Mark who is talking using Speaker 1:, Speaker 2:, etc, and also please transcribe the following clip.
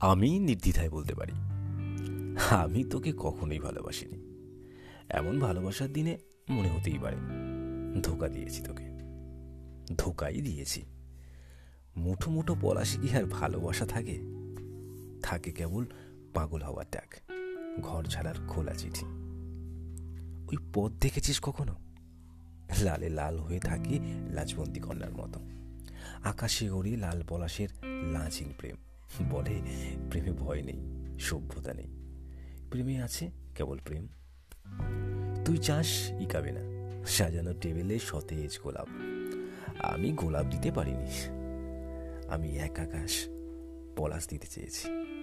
Speaker 1: আমি নির্দ্বিধায় বলতে পারি। আমি তোকে কখনোই ভালোবাসিনি। এমন ভালোবাসার দিনে মনে হতেই পারে, ধোকা দিয়েছি তোকে। ধোকাই দিয়েছি। মুঠো মুঠো পলাশি কি আর ভালোবাসা থাকে? থাকে কেবল পাগল হওয়ার ডাক, ঘর ছাড়ার খোলা চিঠি। ওই পথ দেখেছিস কখনো? লালে লাল হয়ে থাকে লাজবন্তী কন্যার মতো। আকাশে ওড়ে লাল পলাশের লাজিন প্রেম। বলে প্রেমে ভয় নেই, সভ্যতা নেই। প্রেমে আছে কেবল প্রেম। তুই চাস ইকাবে না, সাজানো টেবিলে সতেজ গোলাপ। আমি গোলাপ দিতে পারিনি। আমি এক আকাশ পলাশ দিতে চেয়েছি।